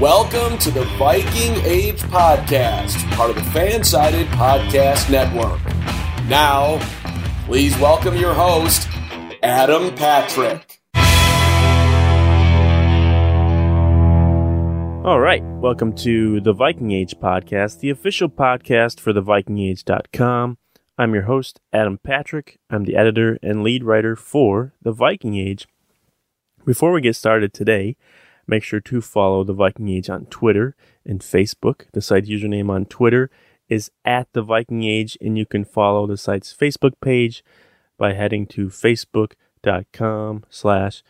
Welcome to the Viking Age Podcast, part of the Fansided Podcast Network. Now, please welcome your host, Adam Patrick. All right, welcome to the Viking Age Podcast, the official podcast for thevikingage.com. I'm your host, Adam Patrick. I'm the editor and lead writer for the Viking Age. Before we get started today, Make sure to follow the Viking Age on Twitter and Facebook. The site username on Twitter is at the Viking Age, and you can follow the site's Facebook page by heading to facebook.com slash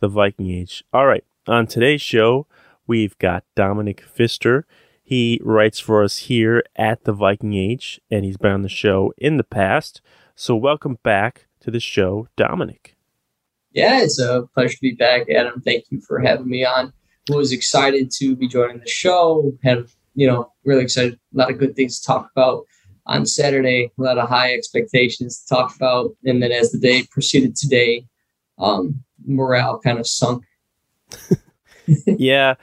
the Viking Age. All right, on today's show, we've got Dominick Pfisterer. He writes for us here at the Viking Age, and he's been on the show in the past. So welcome back to the show, Dominick. Yeah, it's a pleasure to be back, Adam. Thank you for having me on. Was excited to be joining the show. Had you know really excited. A lot of good things to talk about on Saturday. A lot of high expectations to talk about, and then as the day proceeded today, um, morale kind of sunk. yeah,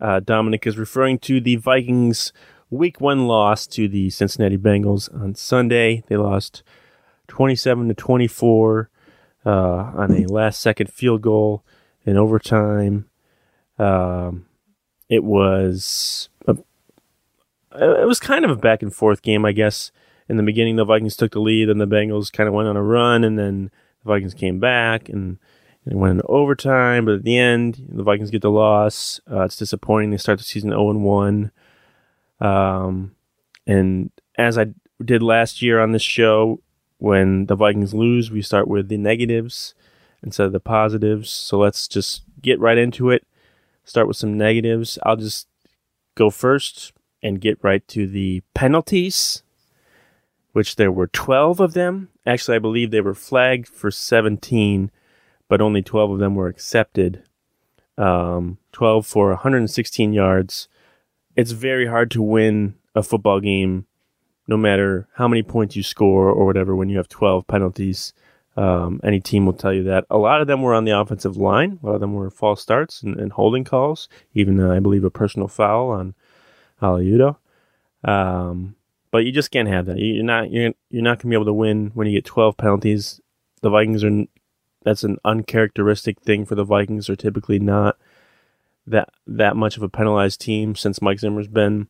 uh, Dominick is referring to the Vikings' Week One loss to the Cincinnati Bengals on Sunday. They lost twenty-seven to twenty-four uh, on a last second field goal in overtime. Um, it was a, it was kind of a back and forth game, I guess. In the beginning, the Vikings took the lead, and the Bengals kind of went on a run, and then the Vikings came back and, and went into overtime. But at the end, the Vikings get the loss. Uh, it's disappointing. They start the season zero and one. Um, and as I did last year on this show, when the Vikings lose, we start with the negatives instead of the positives. So let's just get right into it. Start with some negatives. I'll just go first and get right to the penalties, which there were 12 of them. Actually, I believe they were flagged for 17, but only 12 of them were accepted. Um, 12 for 116 yards. It's very hard to win a football game no matter how many points you score or whatever, when you have 12 penalties, um, any team will tell you that. A lot of them were on the offensive line. A lot of them were false starts and, and holding calls, even, uh, I believe, a personal foul on Alauda. Um, but you just can't have that. You're not you're, you're not gonna be able to win when you get 12 penalties. The Vikings are that's an uncharacteristic thing for the Vikings. Are typically not that that much of a penalized team since Mike Zimmer's been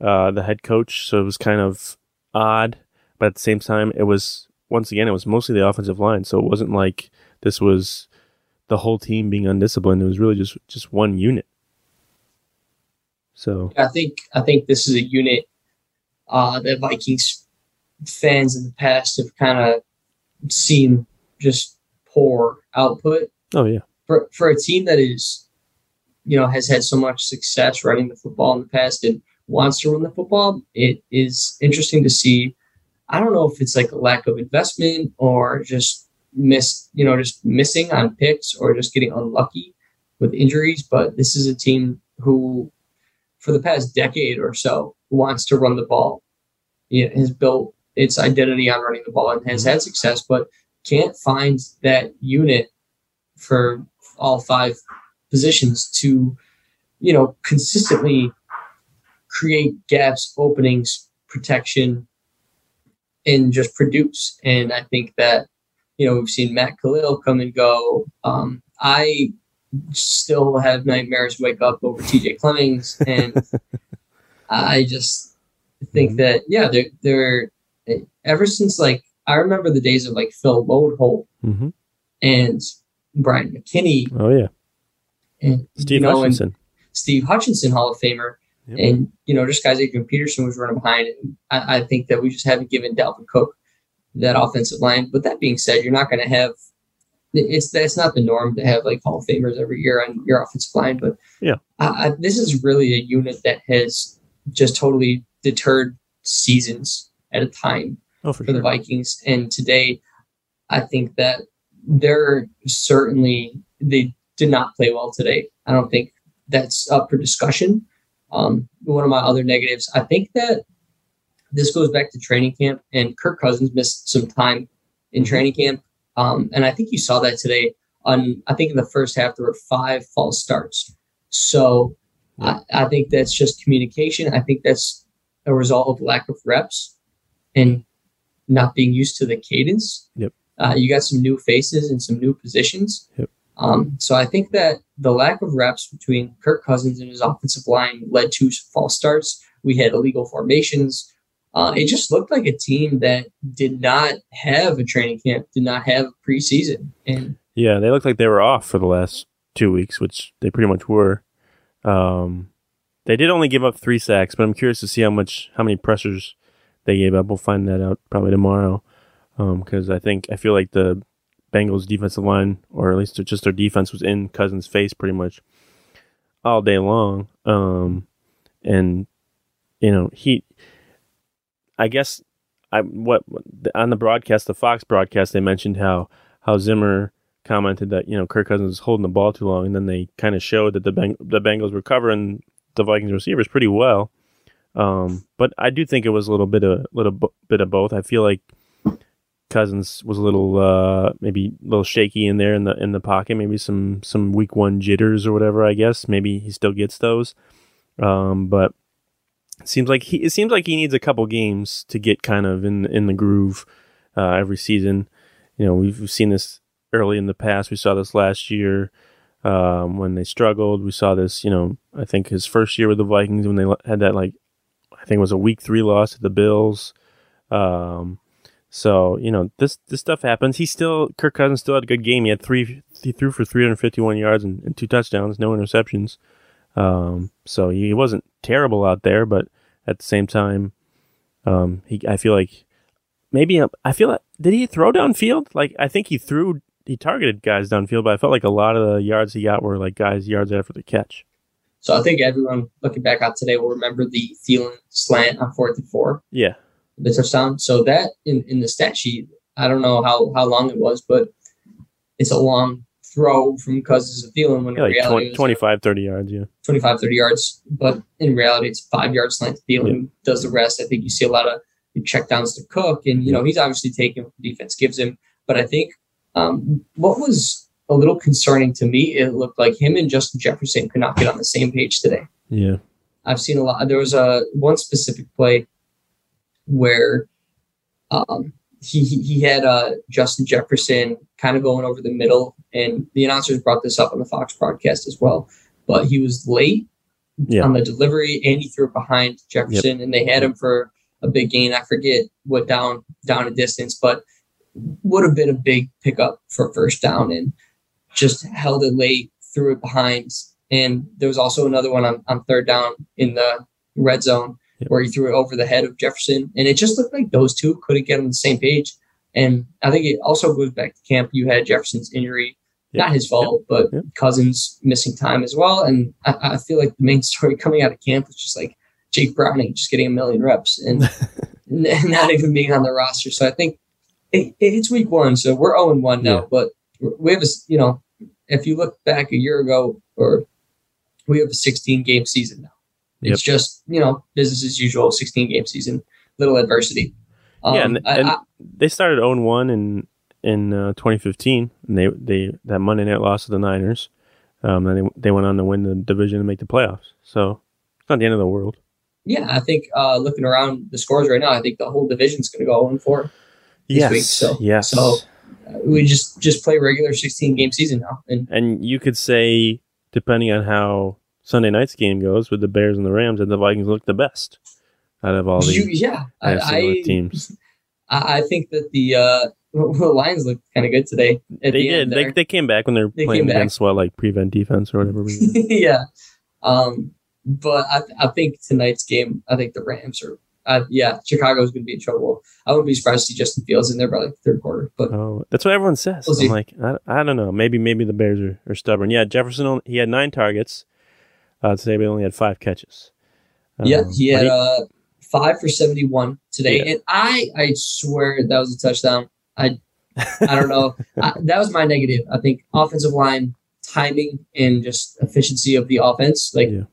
uh, the head coach, so it was kind of odd. But at the same time, it was once again it was mostly the offensive line, so it wasn't like this was the whole team being undisciplined. It was really just just one unit. So I think I think this is a unit uh, that Vikings fans in the past have kind of seen just poor output. Oh yeah, for for a team that is, you know, has had so much success running the football in the past and wants to run the football, it is interesting to see. I don't know if it's like a lack of investment or just miss, you know, just missing on picks or just getting unlucky with injuries. But this is a team who, for the past decade or so, wants to run the ball. It has built its identity on running the ball and has had success, but can't find that unit for all five positions to, you know, consistently create gaps, openings, protection, and just produce. And I think that you know, we've seen Matt Kalil come and go. Um, I still have nightmares wake up over TJ Clemmings, and I just think Mhm. that yeah, they're they're ever since like I remember the days of like Phil Loadholt hmm and Bryant McKinnie Oh yeah, and Steve you know, Hutchinson. Steve Hutchinson, Hall of Famer, Yep. and you know just guys Adrian Peterson was running behind. And I, I think that we just haven't given Dalvin Cook that offensive line. But that being said, you're not going to have it's that's not the norm to have like Hall of Famers every year on your offensive line. But Yeah. I, I, this is really a unit that has just totally deterred seasons at a time Oh, for for the. Vikings. And today, I think that they're certainly they did not play well today. I don't think that's up for discussion. Um, one of my other negatives, I think that this goes back to training camp, and Kirk Cousins missed some time in training camp, um, and I think you saw that today. On I think in the first half there were five false starts, so I, I think that's just communication. I think that's a result of lack of reps and not being used to the cadence. Yep. Uh, you got some new faces and some new positions. Yep. Um, so I think that the lack of reps between Kirk Cousins and his offensive line led to false starts. We had illegal formations. Uh, it just looked like a team that did not have a training camp, did not have a preseason, and Yeah, they looked like they were off for the last two weeks, which they pretty much were. Um, they did only give up three sacks, but I'm curious to see how much, how many pressures they gave up. We'll find that out probably tomorrow, because I think I feel like the Bengals defensive line, or at least just their defense, was in Cousins' face pretty much all day long. Um, and you know he, I guess I what on the broadcast, the Fox broadcast, they mentioned how how Zimmer commented that you know Kirk Cousins was holding the ball too long, and then they kind of showed that the Beng- the Bengals were covering the Vikings receivers pretty well. Um, but I do think it was a little bit of a little b- bit of both. I feel like Cousins was a little uh, maybe a little shaky in there in the in the pocket, maybe some some week one jitters or whatever. I guess maybe he still gets those, um, but it seems like he it seems like he needs a couple games to get kind of in in the groove uh, every season. You know, we've, we've seen this early in the past. We saw this last year um, when they struggled. We saw this, you know, I think his first year with the Vikings when they had that like, I think it was a week three loss to the Bills. Um, so you know this this stuff happens. He still Kirk Cousins still had a good game. He had three he threw for 351 yards and, and two touchdowns, no interceptions. Um, so he wasn't terrible out there, but at the same time, um, he I feel like maybe um, I feel like did he throw downfield? Like I think he threw he targeted guys downfield, but I felt like a lot of the yards he got were like guys yards after the catch. so I think everyone looking back on today will remember the Thielen slant on fourth and four. Yeah, the touchdown. So that in, in the stat sheet, I don't know how, how long it was, but it's a long throw from Cousins to Thielen when yeah in like reality 20, 25, 30 yards. Yeah, 25, 30 yards. But in reality, it's five yards slant to Thielen does the rest. I think you see a lot of check downs to Cook, and you know he's obviously taking what the defense gives him. But I think um, what was a little concerning to me, it looked like him and Justin Jefferson could not get on the same page today. yeah, I've seen a lot. There was a one specific play where um, he he had uh, Justin Jefferson kind of going over the middle, and the announcers brought this up on the Fox broadcast as well. But he was late Yeah. on the delivery, and he threw it behind Jefferson, and they had him for a big gain. I forget what down down a distance, but would have been a big pickup for first down, and just held it late, threw it behind. And there was also another one on, on third down in the red zone Yep. where he threw it over the head of Jefferson. And it just looked like those two couldn't get on the same page. And I think it also goes back to camp. You had Jefferson's injury, Yep. not his fault, but Yep. Cousins missing time as well. And I, I feel like the main story coming out of camp was just like Jake Browning just getting a million reps and not even being on the roster. So I think it, it's week one. So we're 0 1 now, Yeah. but we have a, you know, if you look back a year ago, or we have a 16 game season now. It's just, you know, business as usual, 16 game season, little adversity. Um, yeah. And, I- and I- they started 0 1 in in uh, 2015, and they they that Monday night loss to the Niners. Um, and they they went on to win the division and make the playoffs. So it's not the end of the world. yeah, I think uh, looking around the scores right now, I think the whole division's going to go 0 4. This yes. week, so- yes. so uh, we just just play regular 16 game season now. And And you could say, depending on how Sunday night's game goes with the Bears and the Rams, and the Vikings look the best out of all the you, yeah, I, teams. I think that the uh, the Lions looked kind of good today. They the did. They, they came back when they were They playing against what, like prevent defense or whatever. yeah. Um, but I, I think tonight's game, I think the Rams are, uh, yeah, Chicago's going to be in trouble. I wouldn't be surprised to see Justin Fields in there by like the third quarter. But oh, that's what everyone says. We'll. I'm like, I, I don't know. Maybe maybe the Bears are, are stubborn. Yeah, Jefferson. Only, he had nine targets. Uh, today, we only had five catches. yeah, Um, he but had uh, five for 71 today. Yeah. And I, I swear that was a touchdown. I, I don't know. I, that was my negative. I think offensive line timing and just efficiency of the offense. Like, Yeah.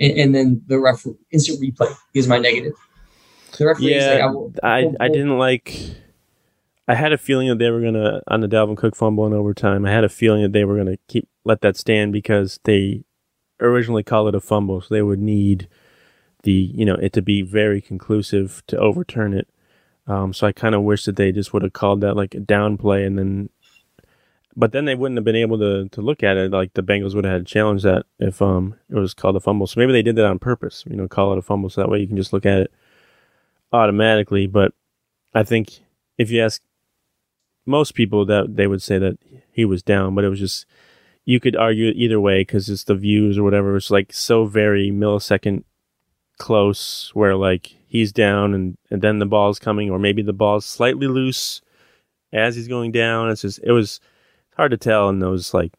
and, and then the ref instant replay is my negative. The referee is Yeah, like, I, will, I will- I didn't like. I had a feeling that they were gonna on the Dalvin Cook fumble in overtime. I had a feeling that they were gonna keep let that stand because they originally called it a fumble, so they would need the you know it to be very conclusive to overturn it. Um, so I kind of wish that they just would have called that like a down play and then, but then they wouldn't have been able to to look at it like the Bengals would have had to challenge that if um it was called a fumble. So maybe they did that on purpose, you know, call it a fumble so that way you can just look at it automatically. But I think if you ask most people, that they would say that he was down, but it was just you could argue it either way because it's the views or whatever. It's like so very millisecond close where like he's down and, and then the ball's coming, or maybe the ball's slightly loose as he's going down. It's just it was hard to tell in those like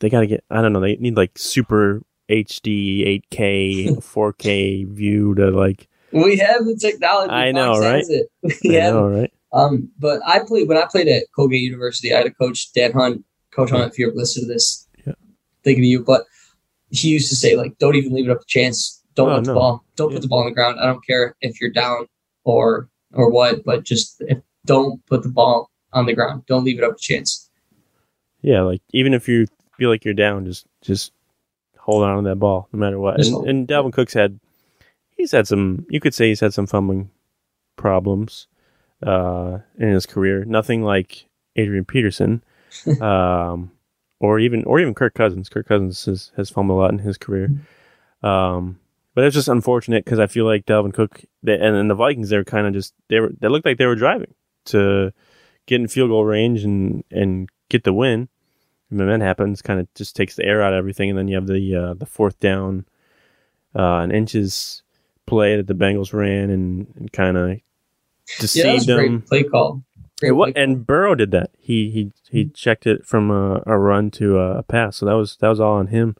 they gotta get I don't know, they need like super HD 8K 4K view to like We have the technology. I know, Fox right? it. I We have know, right? Um, but I played when I played at Colgate University. I had a coach, Dan Hunt. Coach Hunt, if you ever listen to this, Yeah. thinking of you. But he used to say, like, don't even leave it up to chance. Don't Oh, put the ball. Don't Yeah. put the ball on the ground. I don't care if you're down or or what, but just if, don't put the ball on the ground. Don't leave it up to chance. Yeah, like even if you feel like you're down, just just hold on to that ball no matter what. And, and Dalvin Cook's had he's had some you could say he's had some fumbling problems uh in his career. Nothing like Adrian Peterson. um or even or even Kirk Cousins. Kirk Cousins has, has fumbled a lot in his career. Um but it's just unfortunate because I feel like Dalvin Cook they, and, and the Vikings they're kind of just they were they looked like they were driving to get in field goal range and and get the win. And then that happens, kind of just takes the air out of everything, and then you have the uh, the fourth down, uh, an inches play that the Bengals ran and, and kind of Yeah, deceived a great them. play call. Great wa- and Burrow did that. He he he checked it from a, a run to a, pass, so that was that was all on him.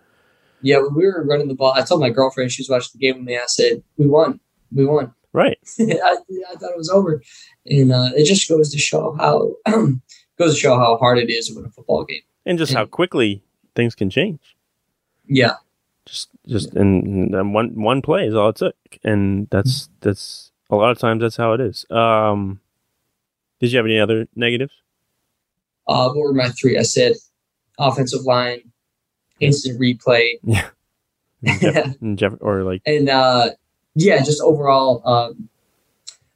yeah, when we were running the ball, I told my girlfriend she was watching the game with me. I said, "We won. We won." Right. I, I thought it was over, and uh, it just goes to show how goes to show how hard it is to win a football game. And just how quickly things can change. Yeah, Just just and, and one one play is all it took, and that's that's a lot of times that's how it is. Um, did you have any other negatives? uh, what were my three? I said offensive line, instant replay, And Jeff, and Jeff or like and uh, yeah, just overall. Um,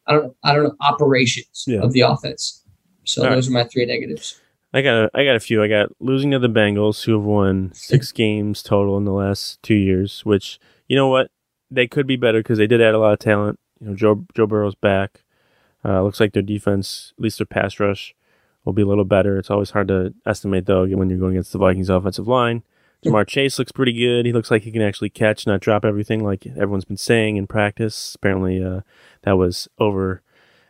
I don't I don't know operations Yeah. of the offense. So All right. those are my three negatives. I got a, I got a few. I got losing to the Bengals, who have won six games total in the last two years. Which you know what, they could be better because they did add a lot of talent. You know, Joe Joe Burrow's back. Uh, looks like their defense, at least their pass rush, will be a little better. It's always hard to estimate though when you're going against the Vikings offensive line. Ja'Marr Chase looks pretty good. He looks like he can actually catch, not drop everything like everyone's been saying in practice. Apparently, uh, that was over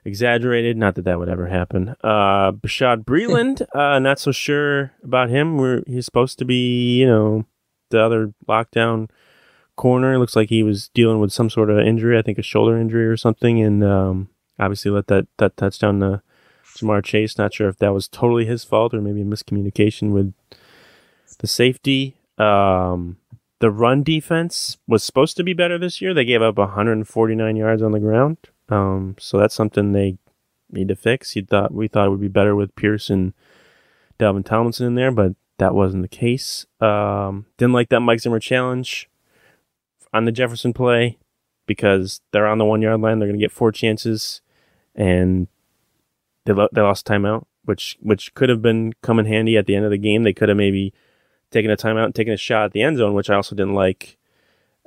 exaggerated. Not that that would ever happen. Uh, Bashaud Breeland, uh, not so sure about him. We're, he's supposed to be, you know, the other lockdown corner. It Looks like he was dealing with some sort of injury. I think a shoulder injury or something, and um, obviously let that that touchdown to Ja'Marr Chase. Not sure if that was totally his fault or maybe a miscommunication with the safety. Um, the run defense was supposed to be better this year. They gave up 149 yards on the ground. Um, so that's something they need to fix. You thought we thought it would be better with Pearson, Dalvin Tomlinson in there, but that wasn't the case. Um, didn't like that Mike Zimmer challenge on the Jefferson play because they're on the one yard line. They're going to get four chances, and they lo- they lost timeout. which which could have been come in handy at the end of the game. They could have maybe taken a timeout and taken a shot at the end zone, which I also didn't like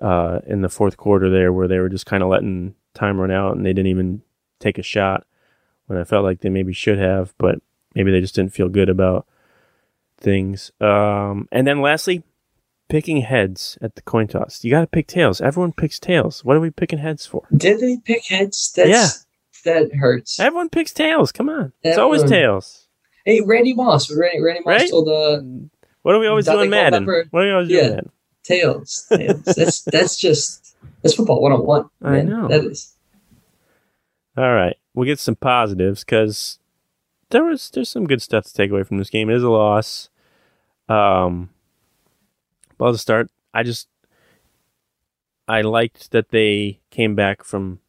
uh, in the fourth quarter there, where they were just kind of letting time run out and they didn't even take a shot when I felt like they maybe should have, but maybe they just didn't feel good about things. Um, and then lastly, picking heads at the coin toss. You got to pick tails. Everyone picks tails. What are we picking heads for? Did they pick heads? That's, Yeah. That hurts. Everyone picks tails. Come on. It's always tails. Hey, Randy Moss. Randy, Randy Moss Right? told uh, What are we always Don't do in they call Madden? What do we always do Yeah. in Madden? tails. tails. that's that's just that's football one on one. I know. that is. All right, we'll get some positives because there was there's some good stuff to take away from this game. It is a loss. Um, but to start, I just I liked that they came back from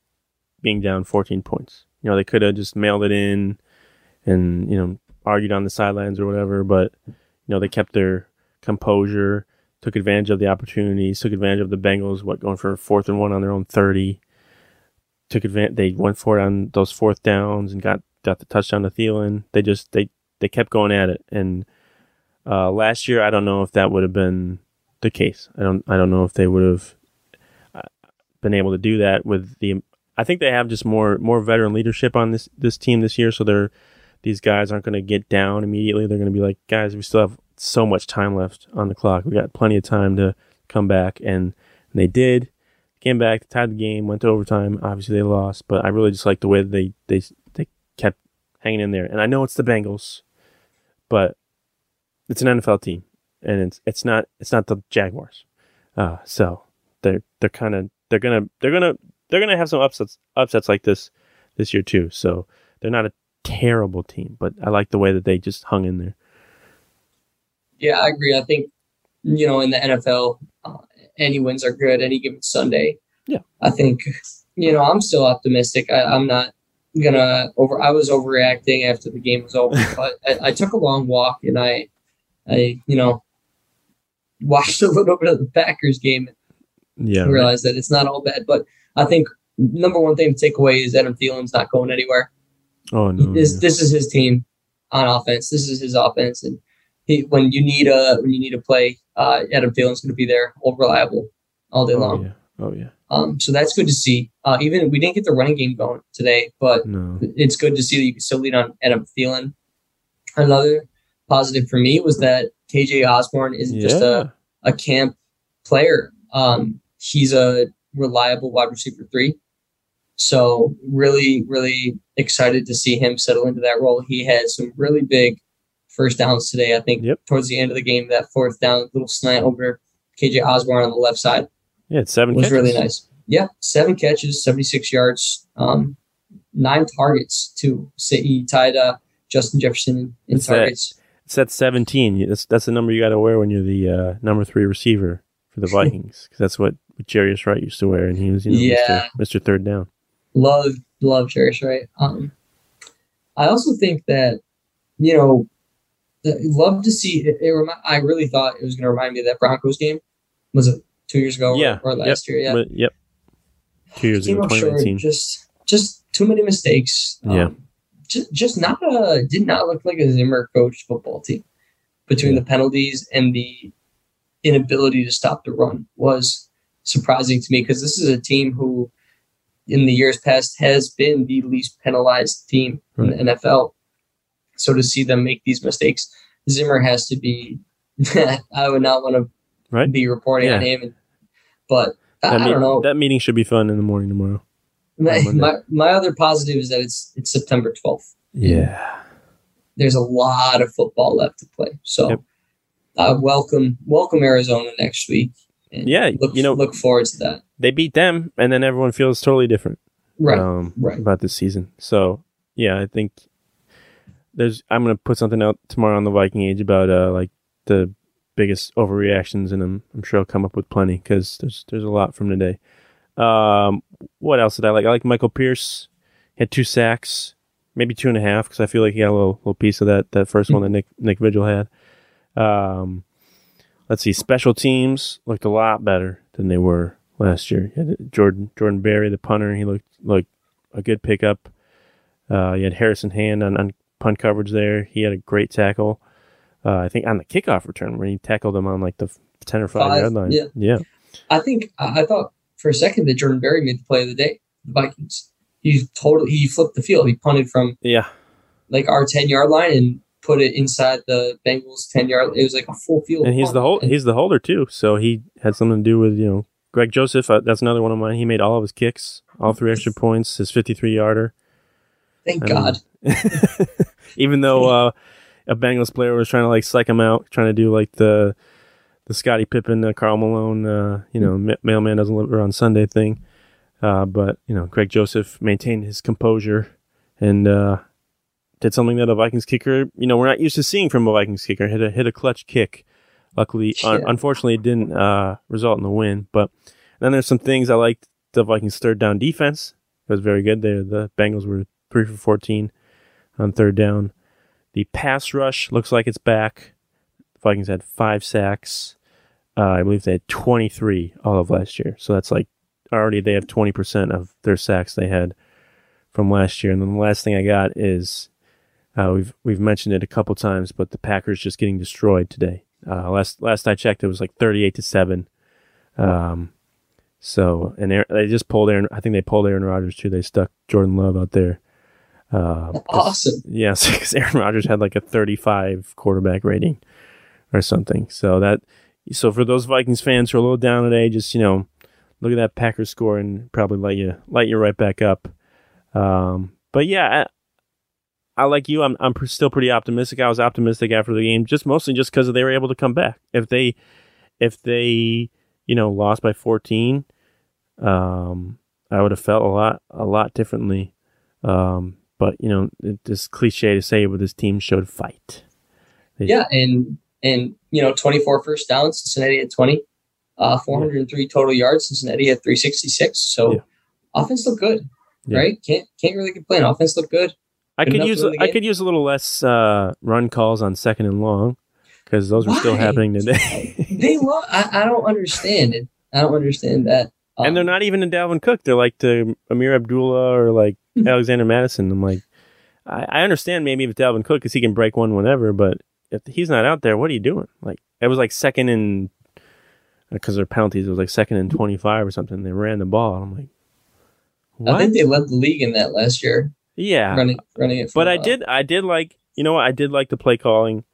being down 14 points. You know, they could have just mailed it in and you know argued on the sidelines or whatever, but you know they kept their composure, took advantage of the opportunities, took advantage of the Bengals what going for fourth and one on their own 30 took advantage. They went for it on those fourth downs and got got the touchdown to Thielen. They just they they kept going at it. And uh, last year, I don't know if that would have been the case. I don't I don't know if they would have uh, been able to do that with the. I think they have just more more veteran leadership on this this team this year. So they're these guys aren't going to get down immediately. They're going to be like, guys, we still have so much time left on the clock. We got plenty of time to come back, and, they did came back, tied the game, went to overtime. Obviously, they lost, but I really just like the way they they they kept hanging in there. And I know it's the Bengals, but it's an NFL team, and it's it's not it's not the Jaguars. Uh, so they're they're kind of they're gonna they're gonna they're gonna have some upsets upsets like this this year too. So they're not a terrible team, but I like the way that they just hung in there. Yeah, I agree. I think you know in the NFL, uh, any wins are good any given Sunday. Yeah. I think you know I'm still optimistic. I, I'm not gonna over. I was overreacting after the game was over, but I, I took a long walk and I, I you know, watched a little bit of the Packers game Yeah, and realized that it's not all bad. But I think number one thing to take away is Adam Thielen's not going anywhere. Oh no, This yeah. this is his team on offense. This is his offense, and he when you need a when you need a play, uh, Adam Thielen's going to be there, all reliable, all day oh long. yeah, oh yeah. Um, so that's good to see. Uh, even we didn't get the running game going today, but No, it's good to see that you can still lead on Adam Thielen. Another positive for me was that KJ Osborn isn't just a a camp player. Um, he's a reliable wide receiver three. So really, really excited to see him settle into that role. He had some really big first downs today. I think Yep. towards the end of the game, that fourth down little slant over KJ Osborn on the left side yeah. It's seven. was catches. really nice. Yeah, seven catches, seventy six yards, um, nine targets too. So he tied uh, Justin Jefferson in, It's that- targets. It's that 17. That's that's the number you got to wear when you're the uh, number three receiver for the Vikings, because that's what Jarius Wright used to wear, and he was you know Yeah. Mr. Mr. Third Down. love love Jarius Wright. Um, I also think that you know, love to see. It, it remi- I really thought it was going to remind me of that Broncos game. Was it two years ago? Yeah, or, last year? Yeah, But, yep. Two years ago, up 2019. Just just too many mistakes. Um, Yeah. just just not a did not look like a Zimmer coached football team. Between Yeah. the penalties and the inability to stop the run was surprising to me because this is a team who, in the years past, has been the least penalized team in the hmm. NFL. So to see them make these mistakes, Zimmer has to be. I would not want to Right. be reporting on him, but I, That, I don't know. that meeting should be fun in the morning tomorrow. My, my, my other positive is that it's it's September 12th. Yeah. There's a lot of football left to play. So Yep. Uh, welcome welcome Arizona next week. And Yeah, look, you know- look forward to that. They beat them, and then everyone feels totally different. Right. um, right. about this season. So yeah, I think there's. I'm gonna put something out tomorrow on the Viking Age about uh like the biggest overreactions, and I'm I'm sure I'll come up with plenty because there's there's a lot from today. Um, what else did I like? I like Michael Pierce. He had two sacks, maybe two and a half, because I feel like he got a little little piece of that that first one that Nick Nick Vigil had. Um, let's see, special teams looked a lot better than they were last year. Jordan Jordan Berry, the punter, he looked like a good pickup. Uh, you had Harrison Hand on, on punt coverage there. He had a great tackle. Uh, I think on the kickoff return where he tackled him on like the ten or five, five yard line. Yeah, yeah. I think I thought for a second that Jordan Berry made the play of the day. The Vikings. He totally he flipped the field. He punted from yeah, like our ten yard line and put it inside the Bengals ten yard. It was like a full field. And he's the hold, he's the holder too, so he had something to do with you know Greg Joseph. Uh, that's another one of mine. He made all of his kicks, all three extra points, his fifty three yarder. Thank God. even though uh, a Bengals player was trying to like psych him out, trying to do like the the Scottie Pippen, uh, Karl Malone, uh, you know, ma- mailman doesn't live on Sunday thing. Uh, but you know, Greg Joseph maintained his composure and uh, did something that a Vikings kicker, you know, we're not used to seeing from a Vikings kicker. Hit a hit a clutch kick. Luckily, yeah. un- unfortunately, it didn't uh, result in the win. But then there's some things I liked. The Vikings' third down defense was very good. There, the Bengals were three for fourteen on third down. The pass rush looks like it's back. The Vikings had five sacks. Uh, I believe they had 23 all of last year. So that's like already they have 20% of their sacks they had from last year. And then the last thing I got is uh, we've we've mentioned it a couple times, but the Packers just getting destroyed today. Uh, last last I checked, it was like 38 to seven. Um, so and Aaron, they just pulled Aaron. I think they pulled Aaron Rodgers too. They stuck Jordan Love out there. Uh, awesome. Yes, because Aaron Rodgers had like a 35 quarterback rating or something. So that so for those Vikings fans who are a little down today, just you know, look at that Packers score and probably light you light you right back up. Um, but yeah, I, like you. I'm I'm still pretty optimistic. I was optimistic after the game, just mostly just because they were able to come back. If they if they you know lost by 14, um, I would have felt a lot a lot differently. Um, but you know, it's cliche to say, but this team showed fight. They, yeah, and and you know, 24 first downs. Cincinnati at 20, uh, 403 total yards. Cincinnati at 366. So yeah. offense looked good, yeah. right? Can't can't really complain. Offense looked good. I could use I could use a little less uh, run calls on second and long because those are still happening today. they love. I, I don't understand it. I don't understand that. Um, and they're um, not even in Dalvin Cook. They're like the Ameer Abdullah or like Alexander Mattison. I'm like, I, I understand maybe if Dalvin Cook because he can break one whenever, but if he's not out there, what are you doing? Like it was like second and because their penalties, it was like second and twenty five or something. They ran the ball. I'm like, what? I think they led the league in that last year. Yeah, running running it. But I did I did like you know what I did like the play calling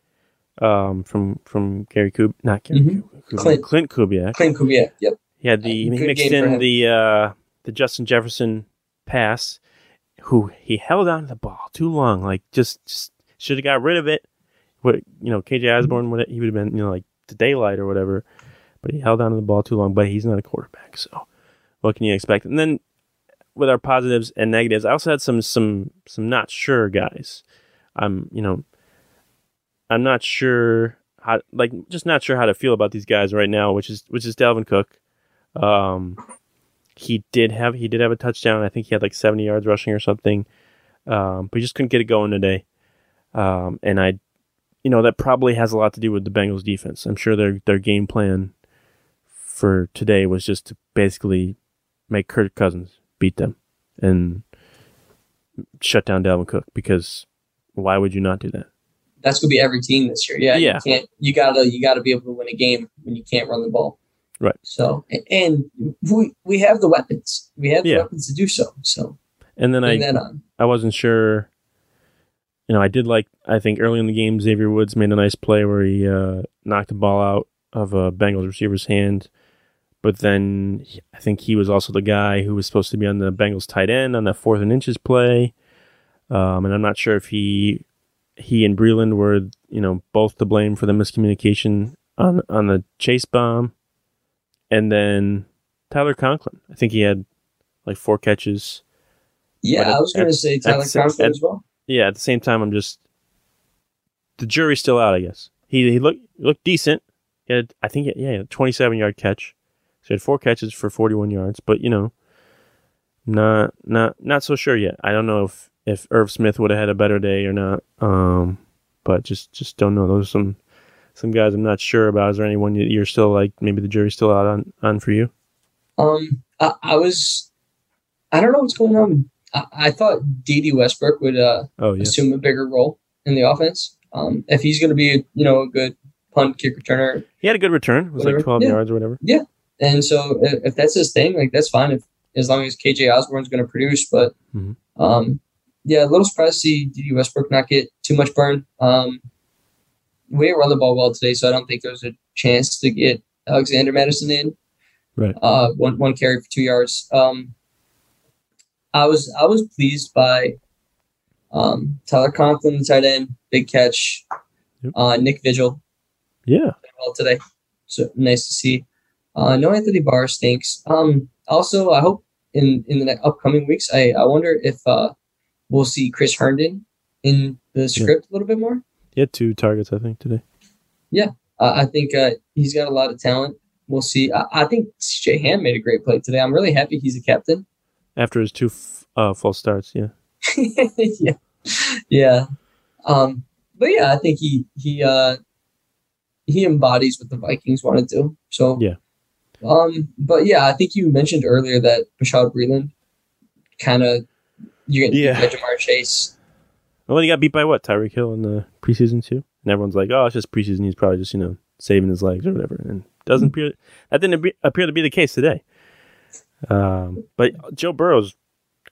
um, from from Gary Kub, not Gary mm-hmm. Kub, Clint Clint Kubiak. Clint Kubiak. Yep. He had the he mixed in the uh, the Justin Jefferson pass, who he held on to the ball too long. Like just, just should have got rid of it. What you know, KJ Osborn would he would have been you know like the daylight or whatever, but he held on to the ball too long. But he's not a quarterback, so what can you expect? And then with our positives and negatives, I also had some some some not sure guys. I'm you know I'm not sure how like just not sure how to feel about these guys right now, which is which is Dalvin Cook. Um, he did have he did have a touchdown. I think he had like 70 yards rushing or something. Um, but he just couldn't get it going today. Um, and I, you know, that probably has a lot to do with the Bengals defense. I'm sure their their game plan for today was just to basically make Kirk Cousins beat them and shut down Dalvin Cook because why would you not do that? That's gonna be every team this year. Yeah, yeah. You can't. You gotta. You gotta be able to win a game when you can't run the ball. Right. So, and we we have the weapons. We have yeah. the weapons to do so. So, and then I I wasn't sure. You know, I did like. I think early in the game, Xavier Woods made a nice play where he uh, knocked the ball out of a Bengals receiver's hand. But then I think he was also the guy who was supposed to be on the Bengals tight end on that fourth and inches play. Um, and I'm not sure if he he and Breeland were you know both to blame for the miscommunication on on the chase bomb and then Tyler Conklin. I think he had like four catches. Yeah, I was going to say Tyler Conklin as well. Yeah, at the same time, I'm just the jury's still out. I guess he he looked looked decent. He had I think yeah, a 27 yard catch. So he had four catches for 41 yards, but you know, not not not so sure yet. I don't know if if Irv Smith would have had a better day or not. Um, but just just don't know. Those are some some guys I'm not sure about. Is there anyone you're still like maybe the jury's still out on on for you? Um, I, I was, I don't know what's going on I, I thought Dede Westbrook would uh, Oh yeah. assume a bigger role in the offense. Um, if he's going to be, you know, a good punt kick returner, He had a good return. It was Whatever. like 12 Yeah. yards or whatever. And so if, if that's his thing, like that's fine. If as long as KJ Osborn's going to produce, but Mhm. um, yeah, a little surprised to see Dede Westbrook not get too much burn. Um, we didn't run the ball well today, so I don't think there was a chance to get Alexander Mattison in. Right. Uh, one one carry for two yards. Um, I was I was pleased by um, Tyler Conklin, the tight end, big catch. Yep. Uh, Nick Vigil Yeah. well today, so nice to see. Uh, no Anthony Barr stinks. Um, also, I hope in in the upcoming weeks, I I wonder if uh, we'll see Chris Herndon in the script a little bit more. He had two targets, I think, today. Yeah, uh, I think uh, he's got a lot of talent. We'll see. I, I think CJ Ham made a great play today. I'm really happy he's a captain. After his two f- uh, false starts, yeah. yeah, yeah. Um, but yeah, I think he he uh, he embodies what the Vikings want to do. So Yeah. Um, but yeah, I think you mentioned earlier that Bashaud Breeland kind of you're getting Yeah. yeah. Ja'Marr Chase. Well, he got beat by what? Tyreek Hill in the preseason, too? And everyone's like, oh, it's just preseason. He's probably just, you know, saving his legs or whatever. And doesn't appear, that didn't appear- appear to be the case today. Um, but Joe Burrow's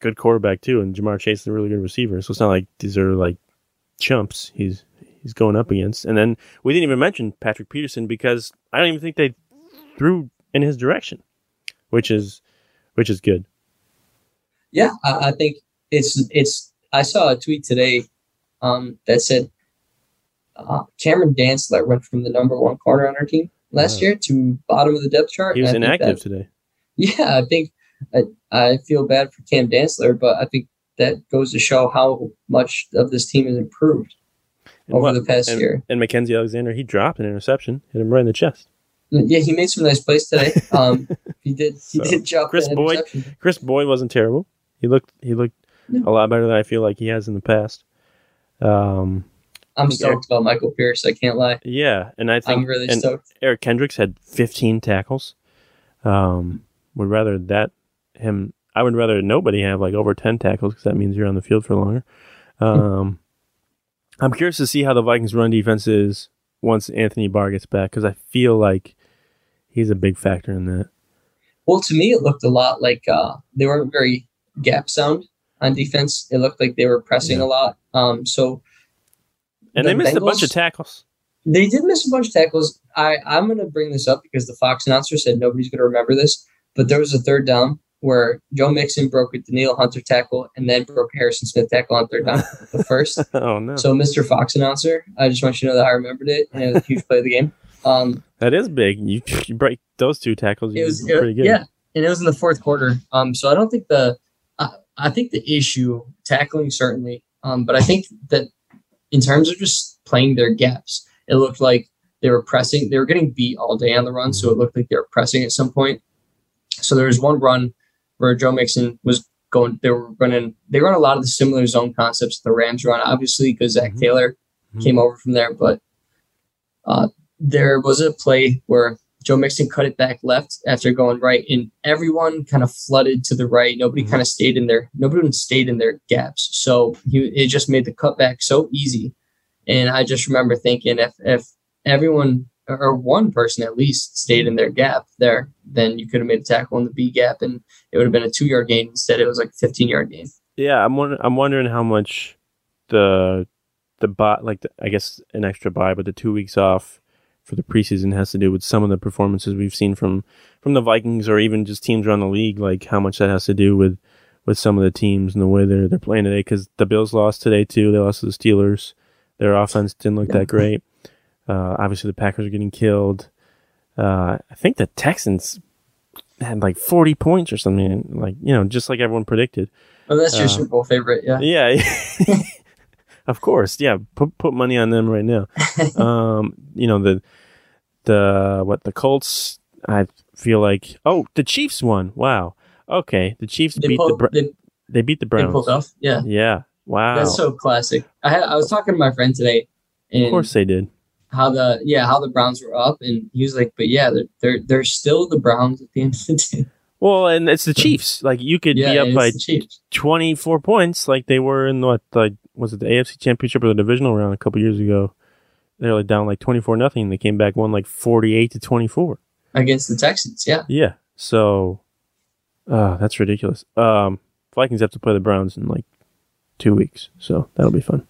good quarterback, too. And Ja'Marr Chase is a really good receiver. So it's not like these are like chumps he's he's going up against. And then we didn't even mention Patrick Peterson because I don't even think they threw in his direction, which is which is good. Yeah, I, I think it's it's. I saw a tweet today um, that said uh, Cameron Dantzler went from the number one corner on our team last Wow. year to bottom of the depth chart. He was and I think inactive that- today. Yeah, I think I, I feel bad for Cam Dantzler, but I think that goes to show how much of this team has improved And over what- the past and, year. and Mackensie Alexander, he dropped an interception, hit him right in the chest. Yeah, he made some nice plays today. Um, he did. He So, did drop Kris Boyd-. Kris Boyd wasn't terrible. He looked he looked No. a lot better than I feel like he has in the past. Um, I'm stoked about Michael Pierce. I can't lie. yeah, and I think I'm really stoked. Eric Kendricks had 15 tackles. Um, would rather that him. I would rather nobody have like over 10 tackles because that means you're on the field for longer. Um, I'm curious to see how the Vikings' run defense is once Anthony Barr gets back because I feel like he's a big factor in that. Well, to me, it looked a lot like uh, they weren't very gap sound on defense. It looked like they were pressing Yeah. a lot. Um, so And The they missed a bunch of tackles. they did miss a bunch of tackles. I I'm going to bring this up because the Fox announcer said nobody's going to remember this, but there was a third down where Joe Mixon broke a Danielle Hunter tackle and then broke Harrison Smith tackle on third down, the first. oh no, So, Mr. Fox announcer, I just want you to know that I remembered it, and it was a huge play of the game. Um, that is big. You, you break those two tackles. it was pretty good. yeah, and it was in the fourth quarter. Um, so I don't think the, I, I think the issue tackling certainly, um, but I think that in terms of just playing their gaps, it looked like they were pressing. They were getting beat all day on the run, so it looked like they were pressing at some point. So there was one run where Joe Mixon was going. They were running. They run a lot of the similar zone concepts the Rams run, obviously because Zac Mhm. Taylor Mhm. came over from there. But uh, there was a play where Joe Mixon cut it back left after going right, and everyone kind of flooded to the right. Nobody Mhm. kind of stayed in their nobody stayed in their gaps. So he it just made the cutback so easy. And I just remember thinking if if everyone or one person at least stayed in their gap there, then you could have made a tackle in the B gap, and it would have been a two yard gain. Instead, it was like a fifteen yard gain. Yeah, I'm wondering. I'm wondering how much the the bot, like the, I guess an extra buy, but the two weeks off for the preseason has to do with some of the performances we've seen from from the Vikings or even just teams around the league. Like how much that has to do with with some of the teams and the way they're they're playing today. Because the Bills lost today too. They lost to the Steelers. Their offense didn't look that great. Uh, obviously, the Packers are getting killed. Uh, I think the Texans had like 40 points or something, like you know, just like everyone predicted. Oh, that's your Uh, Super Bowl favorite, yeah. Yeah, of course. Yeah, put put money on them right now. um, you know the the what the Colts. I feel like oh the Chiefs won. Wow. Okay, the Chiefs They beat pulled, the they, they beat the Browns. off, yeah. Yeah. Wow. That's so classic. I had, I was talking to my friend today, and of course they did. how the yeah how the Browns were up, and he was like, "But yeah, they're they're, they're still the Browns at the end of the day." Well, and it's the Chiefs. Like you could yeah, be up by 24 points like they were in what like was it the AFC Championship or the divisional round a couple years ago. They were like down like 24 nothing. They came back won like 48 to 24. against the Texans. Yeah, Yeah. So uh that's ridiculous. Um Vikings have to play the Browns in like 2 weeks. So that'll be fun.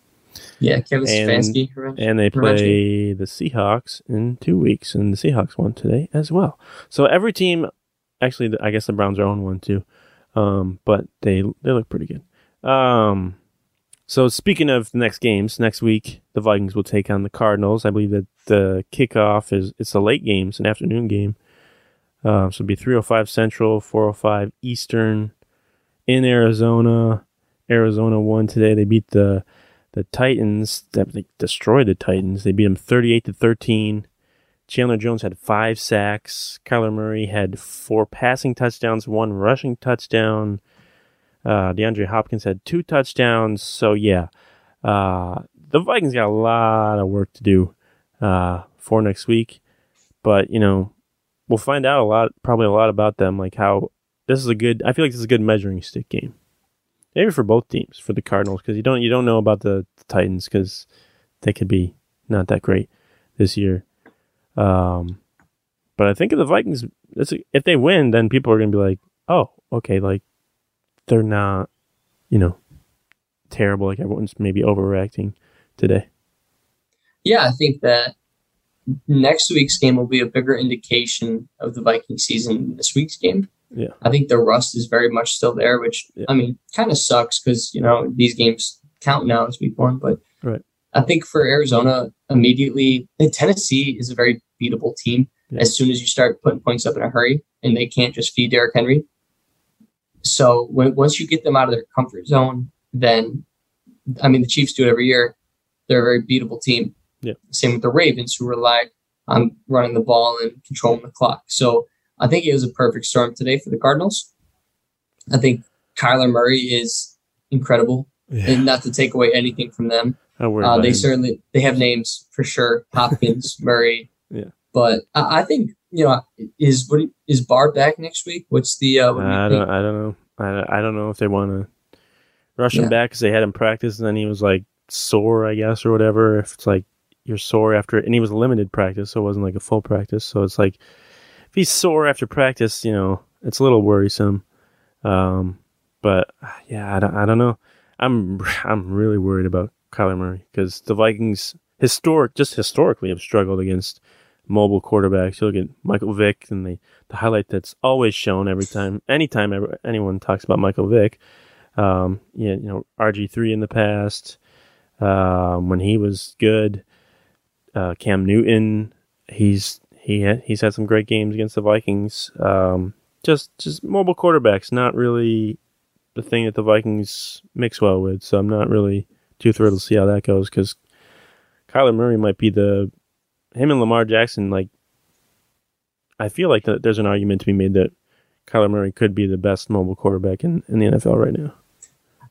yeah. Kevin And- Stefanski. revenge. And they play the Seahawks in 2 weeks and the Seahawks won today as well. So every team actually I guess the Browns are on one too. Um but they they look pretty good. Um so speaking of the next games, next week the Vikings will take on the Cardinals. I believe that the kickoff is it's a late game, it's an afternoon game. Um, so it'll be 305 Central, 405 Eastern in Arizona. Arizona won today. They beat the the Titans. They destroyed the Titans. They beat them 38 to 13. Chandler Jones had five sacks. Kyler Murray had four passing touchdowns, one rushing touchdown. Uh, DeAndre Hopkins had two touchdowns. So yeah, uh, the Vikings got a lot of work to do uh, for next week. But you know, we'll find out a lot, probably a lot about them, like how this is a good. I feel like this is a good measuring stick game, maybe for both teams, for the Cardinals, because you don't you don't know about the, the Titans because they could be not that great this year. Um, but I think if the Vikings, if they win, then people are gonna be like, oh, okay, like they're not, you know, terrible. Like everyone's maybe overreacting today. Yeah, I think that next week's game will be a bigger indication of the Viking season than this week's game. Yeah. I think the rust is very much still there, which Yeah. I mean kind of sucks because you know these games count now as week one. But Right. I think for Arizona, immediately Tennessee is a very beatable team. Yeah. As soon as you start putting points up in a hurry, and they can't just feed Derrick Henry. So when, once you get them out of their comfort zone, then I mean the Chiefs do it every year. They're a very beatable team. Yeah. Same with the Ravens, who rely on running the ball and controlling the clock. So I think it was a perfect storm today for the Cardinals. I think Kyler Murray is incredible, and not to take away anything from them. Uh, they him. certainly they have names for sure, Hopkins, Murray. Yeah. But I, I think you know is what is Barr back next week? What's the uh, what do you I think? don't. I don't know. I, I don't know if they want to rush him back because they had him practice and then he was like sore, I guess, or whatever. If it's like you're sore after, and he was limited practice, so it wasn't like a full practice. So it's like if he's sore after practice, you know, it's a little worrisome. Um, but yeah, I don't. I don't know. I'm I'm really worried about Kyler Murray because the Vikings historic just historically have struggled against mobile quarterbacks. You look at Michael Vick and the the highlight that's always shown every time, anytime ever, anyone talks about Michael Vick. Um, you know RG three in the past um, when he was good. Uh, Cam Newton, he's he had, he's had some great games against the Vikings. Um, just just mobile quarterbacks, not really the thing that the Vikings mix well with. So I'm not really too thrilled to see how that goes because Kyler Murray might be the him and Lamar Jackson. Like I feel like there's an argument to be made that Kyler Murray could be the best mobile quarterback in, in the NFL right now.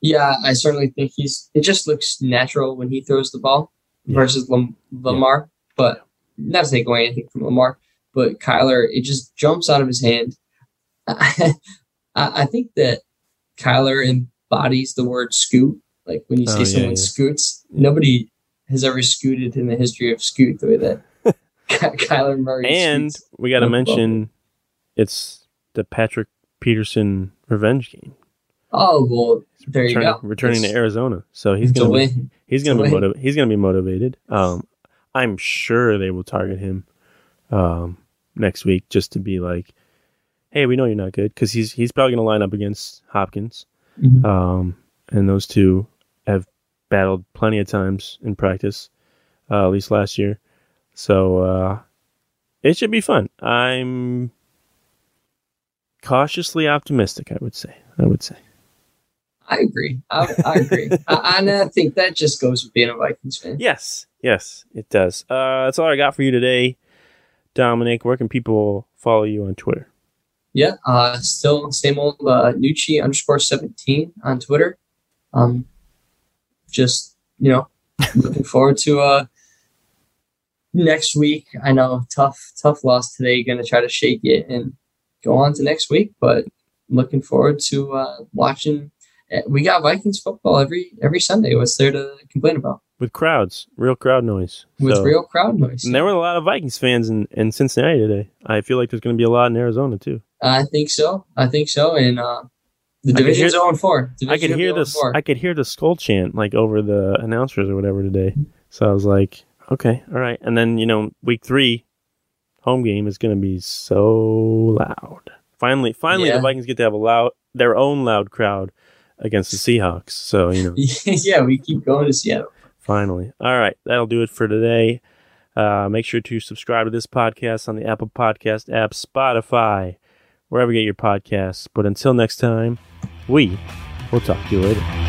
Yeah, I certainly think he's. It just looks natural when he throws the ball Yeah. versus Lam- Lamar. But not to take away anything from Lamar, but Kyler, it just jumps out of his hand. I, I think that Kyler embodies the word scoot. Like when you say Oh, yeah, someone yeah. scoots, nobody has ever scooted in the history of scoot the way that Kyler Murray. And we got to mention it's the Patrick Peterson revenge game. oh well, there you Returning, go. returning to Arizona, so he's gonna be, win. he's gonna be motiv- he's gonna be motivated. Um, I'm sure they will target him um, next week just to be like, hey, we know you're not good because he's he's probably gonna line up against Hopkins. Mhm. Um, and those two have battled plenty of times in practice, uh, at least last year. So uh, it should be fun. I'm cautiously optimistic. I would say. I would say. I agree. I, I agree. I, and I think that just goes with being a Vikings fan. Yes, yes, it does. Uh, that's all I got for you today, Dominick. Where can people follow you on Twitter? Yeah, uh, still same old uh, Nucci underscore seventeen on Twitter. Um, just you know, looking forward to uh next week. I know tough, tough loss today. Going to try to shake it and go on to next week, but looking forward to uh, watching. eh, We got Vikings football every every Sunday. What's there to complain about? with crowds, real crowd noise. With So- real crowd noise. And there were a lot of Vikings fans in, in Cincinnati today. I feel like there's going to be a lot in Arizona too. I think so. I think so. And uh, the division's hear- 0 4. I could hear this. I could hear the Skol chant like over the announcers or whatever today. So I was like, okay, all right. And then you know, week three, home game is going to be so loud. Finally, finally, Yeah. the Vikings get to have a loud, their own loud crowd against the Seahawks. So you know, yeah, we keep going to Seattle. Finally. All right. That'll do it for today. Uh, make sure to subscribe to this podcast on the Apple Podcast app, Spotify, wherever you get your podcasts. But until next time, we will talk to you later.